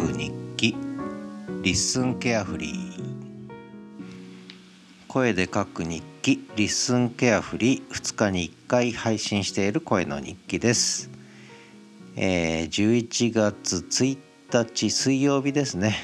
く日記 LISTEN carefree。声で書く日記 LISTEN carefree。2日に1回配信している声の日記です、えー、11月1日水曜日ですね。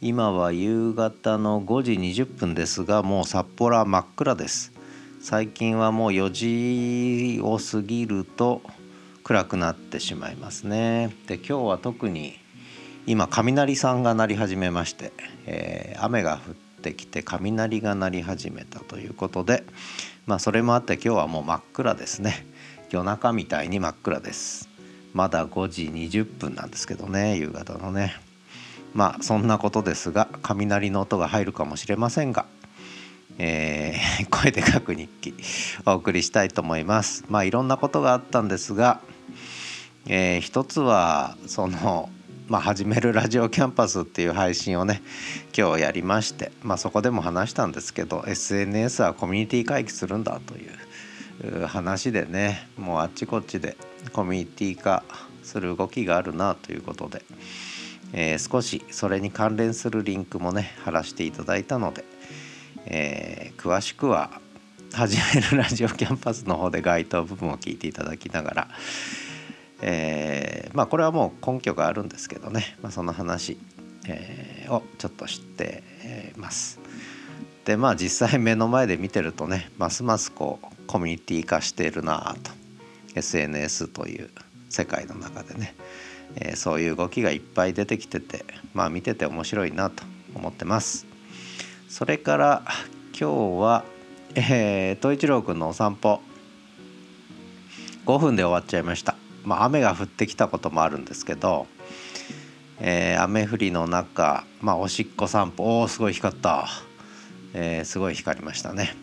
今は夕方の5時20分ですがもう札幌は真っ暗です。最近はもう4時を過ぎると暗くなってしまいますね。で今日は特に今雷さんが鳴り始めまして、えー、雨が降ってきて雷が鳴り始めたということでまあそれもあって今日はもう真っ暗ですね。夜中みたいに真っ暗です。まだ5時20分なんですけどね夕方のね。まあそんなことですが雷の音が入るかもしれませんが、えー、声で書く日記お送りしたいと思います。まあいろんなことがあったんですが、えー、一つはそのまあ、始めるラジオキャンパスっていう配信をね今日やりまして、まあ、そこでも話したんですけど SNS はコミュニティ回帰するんだという話でねもうあっちこっちでコミュニティ化する動きがあるなということで、えー、少しそれに関連するリンクもね貼らせていただいたので、えー、詳しくは始めるラジオキャンパスの方で該当部分を聞いていただきながらえー、まあこれはもう根拠があるんですけどね、まあ、その話、えー、をちょっと知ってます。でまあ実際目の前で見てるとねますますこうコミュニティ化しているなと SNS という世界の中でね、えー、そういう動きがいっぱい出てきててまあ見てて面白いなと思ってます。それから今日は、えー、東一郎くんのお散歩5分で終わっちゃいました。まあ、雨が降ってきたこともあるんですけど、えー、雨降りの中、まあ、おしっこ散歩おおすごい光った、えー、すごい光りましたね、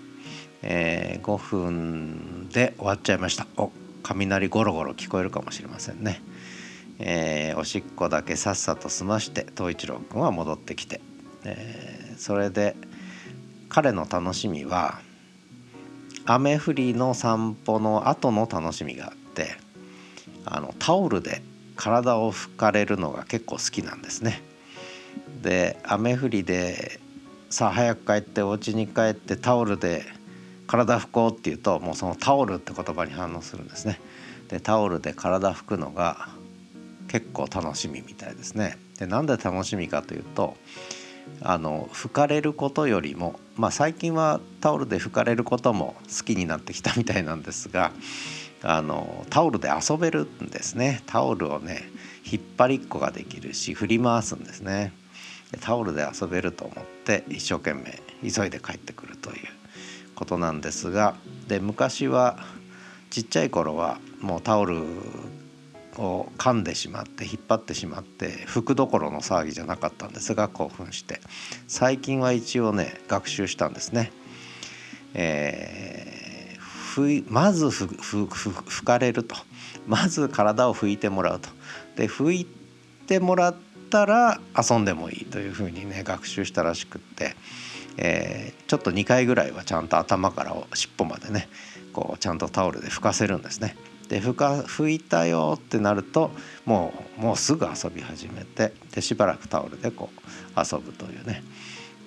えー、5分で終わっちゃいました。お雷ゴロゴロ聞こえるかもしれませんね、えー、おしっこだけさっさと済まして東一郎くんは戻ってきて、えー、それで彼の楽しみは雨降りの散歩の後の楽しみがあってあのタオルで体を拭かれるのが結構好きなんですね。で雨降りでさあ早く帰ってお家に帰ってタオルで体拭こうって言うともうそのタオルって言葉に反応するんですね。でタオルで体拭くのが結構楽しみみたいですね。でなんで楽しみかというとあの拭かれることよりもまあ最近はタオルで拭かれることも好きになってきたみたいなんですがあのタオルで遊べるんですね。タオルをね引っ張りっこができるし振り回すんですね。タオルで遊べると思って一生懸命急いで帰ってくるということなんですがで昔はちっちゃい頃はもうタオルを噛んでしまって引っ張ってしまって服どころの騒ぎじゃなかったんですが興奮して。最近は一応ね学習したんですね。えーいまず拭かれると。まず体を拭いてもらうと。で拭いてもらったら遊んでもいいというふうにね学習したらしくって、えー、ちょっと2回ぐらいはちゃんと頭から尻尾までねこうちゃんとタオルで拭かせるんですね。で拭か拭いたよってなるともうもうすぐ遊び始めてでしばらくタオルでこう遊ぶというね。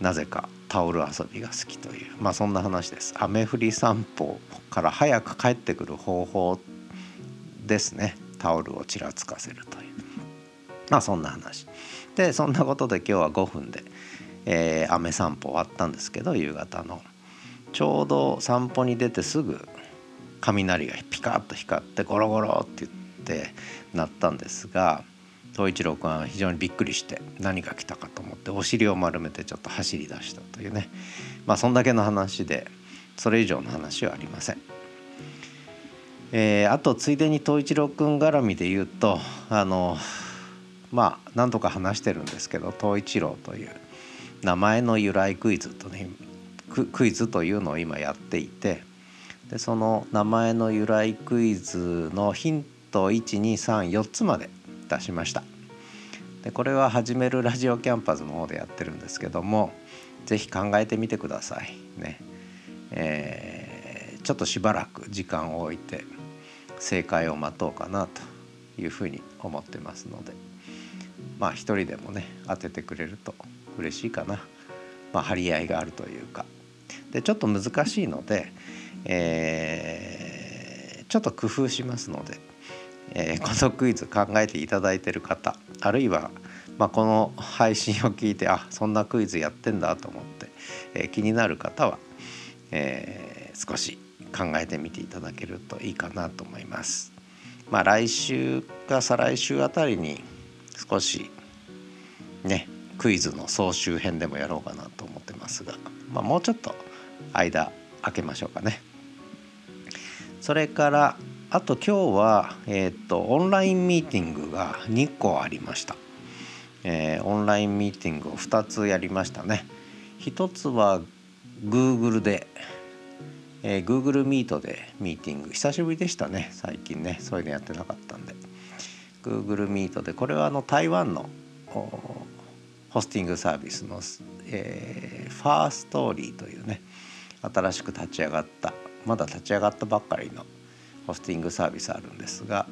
なぜかタオル遊びが好きという。まあそんな話です。雨降り散歩から早く帰ってくる方法ですね。タオルをちらつかせるという。まあそんな話。でそんなことで今日は5分で、えー、雨散歩終わったんですけど夕方の。ちょうど散歩に出てすぐ雷がピカッと光ってゴロゴロって言って鳴ったんですが東一郎君は非常にびっくりして何が来たかと思ってお尻を丸めてちょっと走り出したというねまあそんだけの話でそれ以上の話はありません。えー、あとついでに東一郎君絡みで言うとあのまあ何とか話してるんですけど東一郎という名前の由来クイズとねクイズというのを今やっていてでその名前の由来クイズのヒント1234つまで出しましたでこれは始めるラジオキャンパスの方でやってるんですけども是非考えてみてください。ね、えー、ちょっとしばらく時間を置いて正解を待とうかなというふうに思ってますのでまあ一人でもね当ててくれると嬉しいかな、まあ、張り合いがあるというか。でちょっと難しいので、えー、ちょっと工夫しますので、えー、このクイズ考えていただいてる方あるいは、まあ、この配信を聞いてあそんなクイズやってんだと思って、えー、気になる方は、えー、少し考えてみていただけるといいかなと思います。まあ、来週か再来週あたりに少しねクイズの総集編でもやろうかなと思ってますが、まあ、もうちょっと間開けましょうかね。それからあと今日は、えーと、オンラインミーティングが2個ありました、えー、オンラインミーティングを2つやりましたね。1つは Google で、えー、Google Meet でミーティング。久しぶりでしたね最近ね。そういうのやってなかったんで。Google Meet でこれはあの台湾のホスティングサービスの、えー、ファーストーリーというね新しく立ち上がったまだ立ち上がったばっかりのホスティングサービスあるんですが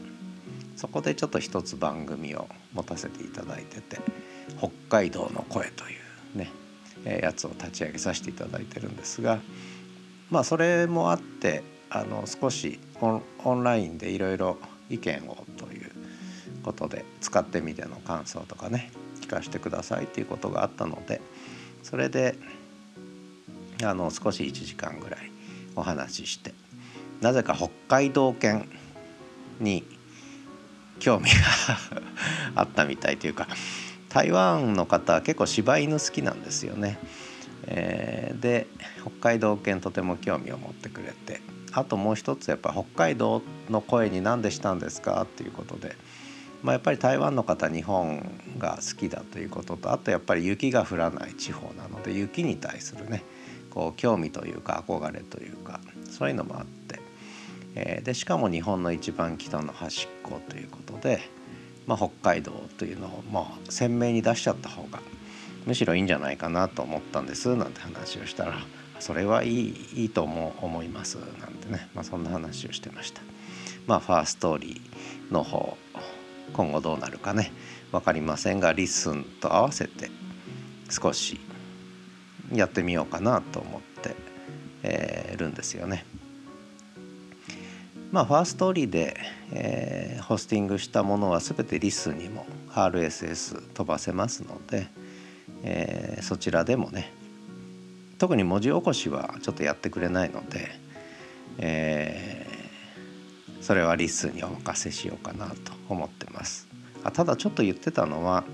そこでちょっと一つ番組を持たせていただいてて「北海道の声」というね、やつを立ち上げさせていただいてるんですがまあそれもあってあの少しオンラインでいろいろ意見をということで使ってみての感想とかね聞かせてくださいっていうことがあったのでそれであの少し1時間ぐらいお話ししてなぜか北海道犬に興味が あったみたいというか台湾の方は結構柴犬好きなんですよね。えー、で北海道犬とても興味を持ってくれてあともう一つやっぱ北海道の声に何でしたんですかっていうことで、まあ、やっぱり台湾の方日本が好きだということとあとやっぱり雪が降らない地方なので雪に対するねこう興味というか憧れというかそういうのもあって、え、でしかも日本の一番北の端っこということで、まあ、北海道というのをまあ鮮明に出しちゃった方がむしろいいんじゃないかなと思ったんですなんて話をしたらそれはいいいいと思思いますなんてね、まあ、そんな話をしてました。まあ、ファーストーリーの方今後どうなるかね分かりませんがリスンと合わせて少しやってみようかなと思って、えー、るんですよね。まあ、ファーストーリーで、えー、ホスティングしたものは全てリスにも RSS 飛ばせますので、えー、そちらでもね特に文字起こしはちょっとやってくれないので、えー、それはリスにお任せしようかなと思ってます。あただちょっと言ってたのは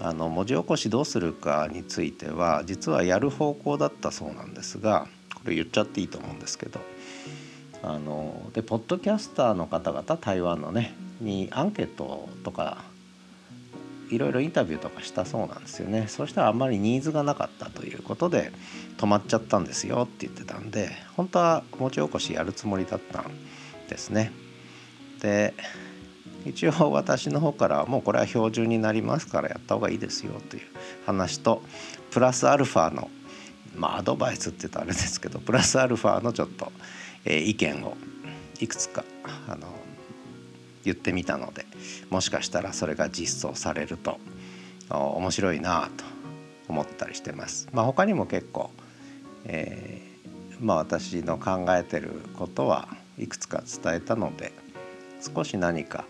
あの文字起こしどうするかについては実はやる方向だったそうなんですがこれ言っちゃっていいと思うんですけどあのでポッドキャスターの方々台湾のねにアンケートとかいろいろインタビューとかしたそうなんですよね。そしたらあんまりニーズがなかったということで止まっちゃったんですよって言ってたんで本当は文字起こしやるつもりだったんですね。で一応私の方からもうこれは標準になりますからやった方がいいですよという話とプラスアルファのまあアドバイスって言うとあれですけどプラスアルファのちょっと、えー、意見をいくつかあの言ってみたのでもしかしたらそれが実装されると面白いなと思ったりしてます。まあ、他にも結構、えー、まあ、私の考えてることはいくつか伝えたので少し何か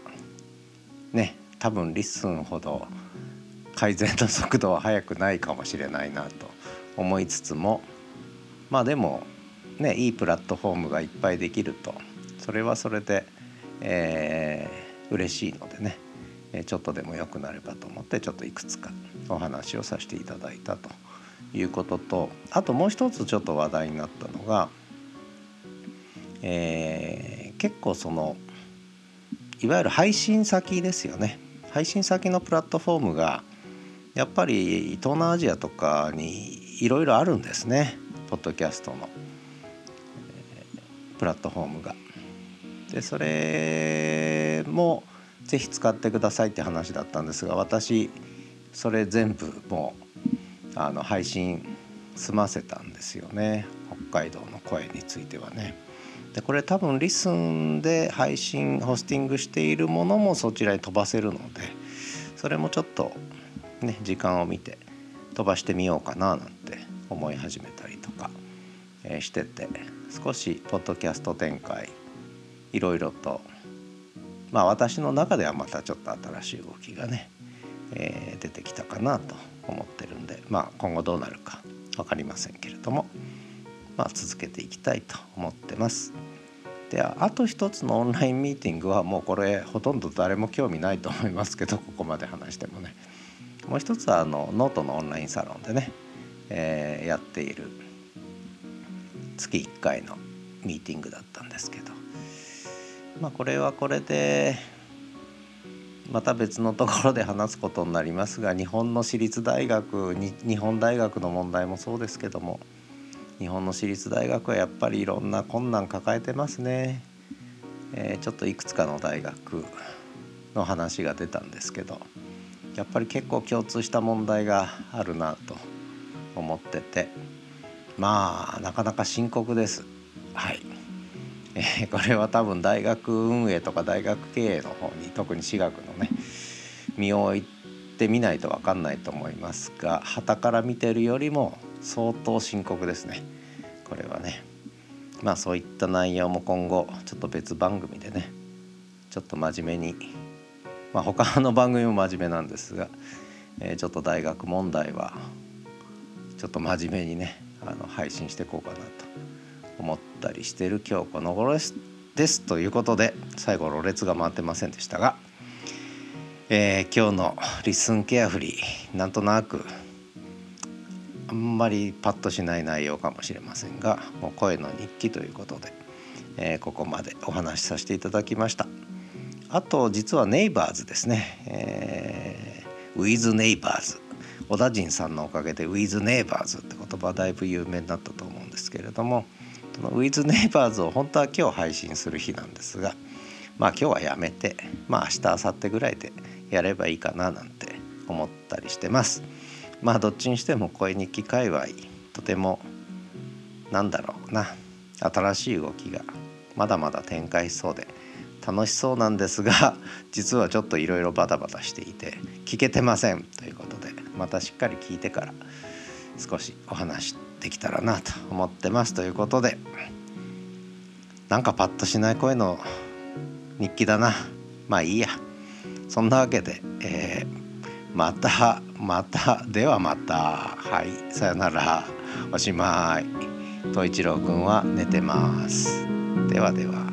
ね多分 LISTEN ほど改善の速度は速くないかもしれないなと思いつつもまあでもねいいプラットフォームがいっぱいできるとそれはそれで、えー、嬉しいのでねちょっとでも良くなればと思ってちょっといくつかお話をさせていただいたということとあともう一つちょっと話題になったのが、えー、結構そのいわゆる配信先ですよね。配信先のプラットフォームがやっぱり東南アジアとかにいろいろあるんですねポッドキャストの、プラットフォームが。でそれもぜひ使ってくださいって話だったんですが私それ全部もうあの配信済ませたんですよね北海道の声についてはね。でこれ多分リスンで配信ホスティングしているものもそちらに飛ばせるのでそれもちょっとね時間を見て飛ばしてみようかななんて思い始めたりとか、え、してて少しポッドキャスト展開いろいろとまあ私の中ではまたちょっと新しい動きがね、えー、出てきたかなと思ってるんでまあ今後どうなるか分かりませんけれども、まあ、続けていきたいと思ってます。であと一つのオンラインミーティングはもうこれほとんど誰も興味ないと思いますけどここまで話してもねもう一つはあのノートのオンラインサロンでね、えー、やっている月1回のミーティングだったんですけどまあこれはこれでまた別のところで話すことになりますが日本の私立大学に日本大学の問題もそうですけども日本の私立大学はやっぱりいろんな困難抱えてますね。えー、ちょっといくつかの大学の話が出たんですけどやっぱり結構共通した問題があるなと思ってて。まあなかなか深刻です。はい、えー、これは多分大学運営とか大学経営の方に特に私学のね身を置いてみないと分かんないと思いますが旗から見てるよりも相当深刻ですね。これはね。まあそういった内容も今後ちょっと別番組でねちょっと真面目にまあ他の番組も真面目なんですが、えー、ちょっと大学問題はちょっと真面目にねあの配信していこうかなと思ったりしてる今日この頃ですですということで最後ろれつが回ってませんでしたが、えー、今日の「リスンケアフリー」なんとなくあんまりパッとしない内容かもしれませんがもう声の日記ということで、えー、ここまでお話しさせていただきました。あと実はネイバーズですね、えー、ウィズネイバーズ小田陣さんのおかげでウィズネイバーズって言葉だいぶ有名になったと思うんですけれどもそのウィズネイバーズを本当は今日配信する日なんですがまあ今日はやめてまあ明日明後日ぐらいでやればいいかななんて思ったりしてます。まあどっちにしても声日記界隈とてもなんだろうな新しい動きがまだまだ展開しそうで楽しそうなんですが 実はちょっといろいろバタバタしていて聞けてませんということでまたしっかり聞いてから少しお話できたらなと思ってますということでなんかパッとしない声の日記だな。まあいいや。そんなわけで、えーまたまたではまた。はいさよなら。おしまい。東一郎くんは寝てます。ではでは。